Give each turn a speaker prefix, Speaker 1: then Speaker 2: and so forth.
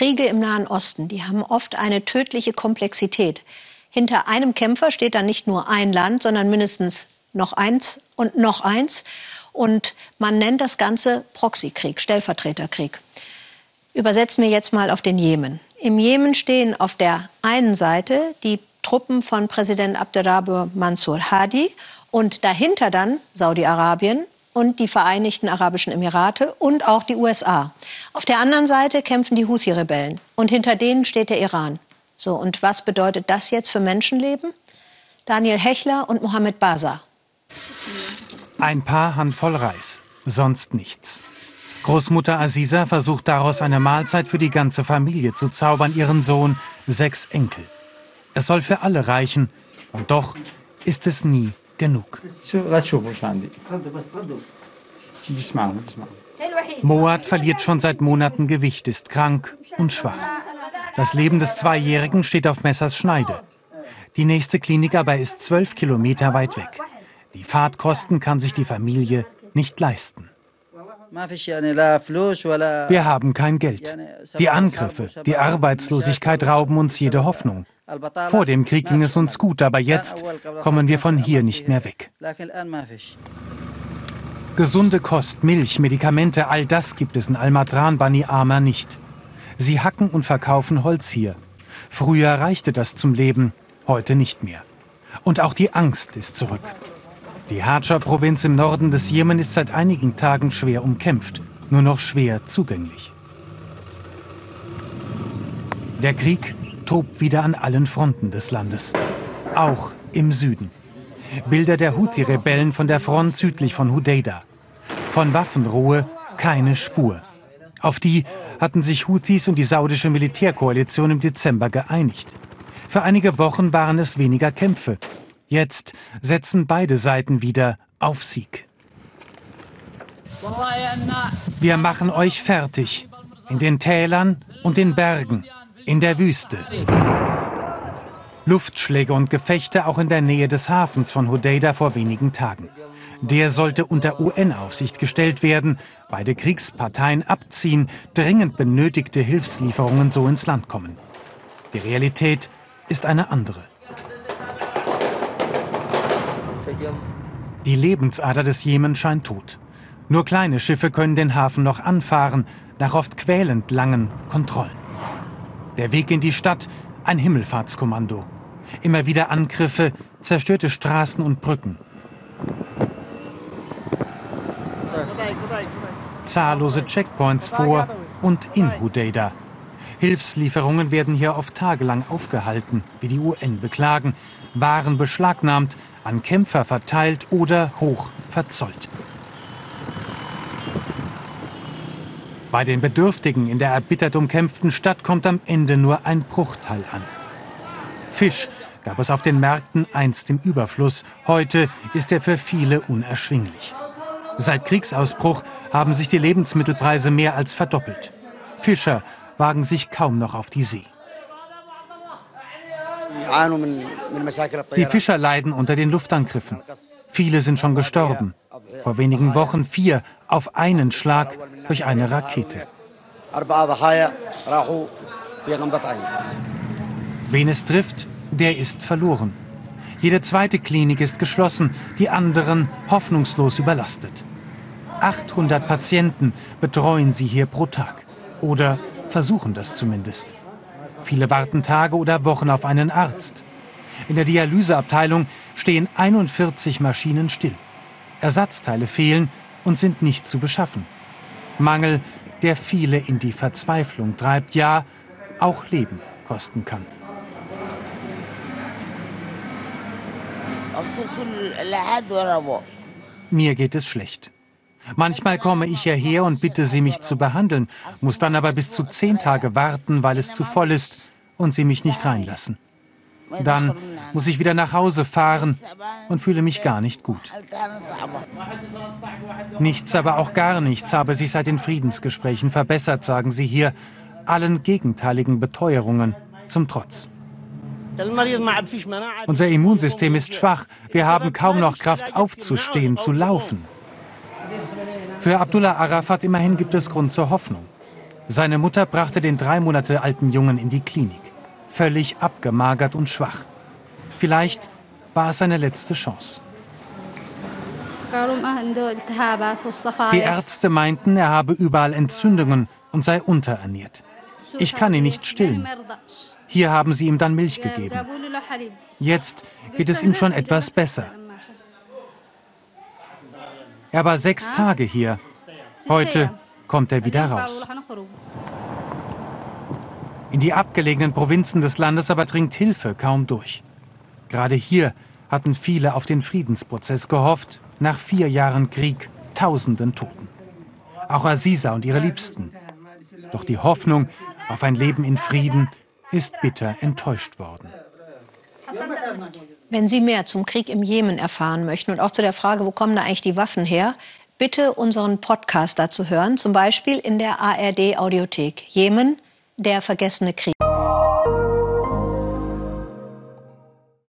Speaker 1: Kriege im Nahen Osten, die haben oft eine tödliche Komplexität. Hinter einem Kämpfer steht dann nicht nur ein Land, sondern mindestens noch eins und noch eins. Und man nennt das Ganze Proxykrieg, Stellvertreterkrieg. Übersetzen wir jetzt mal auf den Jemen. Im Jemen stehen auf der einen Seite die Truppen von Präsident Abderrahman Mansur Hadi und dahinter dann Saudi-Arabien und die Vereinigten Arabischen Emirate und auch die USA. Auf der anderen Seite kämpfen die Houthi-Rebellen und hinter denen steht der Iran. So, und was bedeutet das jetzt für Menschenleben? Daniel Hechler und Mohammed Baza.
Speaker 2: Ein paar Handvoll Reis, sonst nichts. Großmutter Aziza versucht daraus eine Mahlzeit für die ganze Familie zu zaubern, ihren Sohn, sechs Enkel. Es soll für alle reichen, und doch ist es nie genug. Moat verliert schon seit Monaten Gewicht, ist krank und schwach. Das Leben des Zweijährigen steht auf Messers Schneide. Die nächste Klinik aber ist zwölf Kilometer weit weg. Die Fahrtkosten kann sich die Familie nicht leisten. Wir haben kein Geld. Die Angriffe, die Arbeitslosigkeit rauben uns jede Hoffnung. Vor dem Krieg ging es uns gut, aber jetzt kommen wir von hier nicht mehr weg. Gesunde Kost, Milch, Medikamente, all das gibt es in Almatran Bani Ama nicht. Sie hacken und verkaufen Holz hier. Früher reichte das zum Leben, heute nicht mehr. Und auch die Angst ist zurück. Die Hadscha-Provinz im Norden des Jemen ist seit einigen Tagen schwer umkämpft, nur noch schwer zugänglich. Der Krieg tobt wieder an allen Fronten des Landes, auch im Süden. Bilder der Houthi-Rebellen von der Front südlich von Hudeida. Von Waffenruhe keine Spur. Auf die hatten sich Houthis und die saudische Militärkoalition im Dezember geeinigt. Für einige Wochen waren es weniger Kämpfe, Jetzt setzen beide Seiten wieder auf Sieg. Wir machen euch fertig. In den Tälern und den Bergen, in der Wüste. Luftschläge und Gefechte auch in der Nähe des Hafens von Hodeida vor wenigen Tagen. Der sollte unter UN-Aufsicht gestellt werden, beide Kriegsparteien abziehen, dringend benötigte Hilfslieferungen so ins Land kommen. Die Realität ist eine andere. Die Lebensader des Jemen scheint tot. Nur kleine Schiffe können den Hafen noch anfahren, nach oft quälend langen Kontrollen. Der Weg in die Stadt, ein Himmelfahrtskommando. Immer wieder Angriffe, zerstörte Straßen und Brücken. Zahllose Checkpoints vor und in Hudeida. Hilfslieferungen werden hier oft tagelang aufgehalten, wie die UN beklagen. Waren beschlagnahmt, an Kämpfer verteilt oder hoch verzollt. Bei den Bedürftigen in der erbittert umkämpften Stadt kommt am Ende nur ein Bruchteil an. Fisch gab es auf den Märkten einst im Überfluss, heute ist er für viele unerschwinglich. Seit Kriegsausbruch haben sich die Lebensmittelpreise mehr als verdoppelt. Fischer wagen sich kaum noch auf die See. Die Fischer leiden unter den Luftangriffen. Viele sind schon gestorben. Vor wenigen Wochen vier auf einen Schlag durch eine Rakete. Wen es trifft, der ist verloren. Jede zweite Klinik ist geschlossen, die anderen hoffnungslos überlastet. 800 Patienten betreuen sie hier pro Tag. Oder versuchen das zumindest. Viele warten Tage oder Wochen auf einen Arzt. In der Dialyseabteilung stehen 41 Maschinen still. Ersatzteile fehlen und sind nicht zu beschaffen. Mangel, der viele in die Verzweiflung treibt, ja, auch Leben kosten kann. Mir geht es schlecht. Manchmal komme ich hierher und bitte sie, mich zu behandeln, muss dann aber bis zu zehn Tage warten, weil es zu voll ist und sie mich nicht reinlassen. Dann muss ich wieder nach Hause fahren und fühle mich gar nicht gut. Nichts, aber auch gar nichts habe sich seit den Friedensgesprächen verbessert, sagen sie hier, allen gegenteiligen Beteuerungen zum Trotz. Unser Immunsystem ist schwach, wir haben kaum noch Kraft aufzustehen, zu laufen. Für Abdullah Arafat immerhin gibt es Grund zur Hoffnung. Seine Mutter brachte den drei Monate alten Jungen in die Klinik. Völlig abgemagert und schwach. Vielleicht war es seine letzte Chance. Die Ärzte meinten, er habe überall Entzündungen und sei unterernährt. Ich kann ihn nicht stillen. Hier haben sie ihm dann Milch gegeben. Jetzt geht es ihm schon etwas besser. Er war sechs Tage hier. Heute kommt er wieder raus. In die abgelegenen Provinzen des Landes aber dringt Hilfe kaum durch. Gerade hier hatten viele auf den Friedensprozess gehofft, nach vier Jahren Krieg, tausenden Toten. Auch Aziza und ihre Liebsten. Doch die Hoffnung auf ein Leben in Frieden ist bitter enttäuscht worden.
Speaker 1: Wenn Sie mehr zum Krieg im Jemen erfahren möchten und auch zu der Frage, wo kommen da eigentlich die Waffen her, bitte unseren Podcast dazu hören, zum Beispiel in der ARD Audiothek. Jemen, der vergessene Krieg.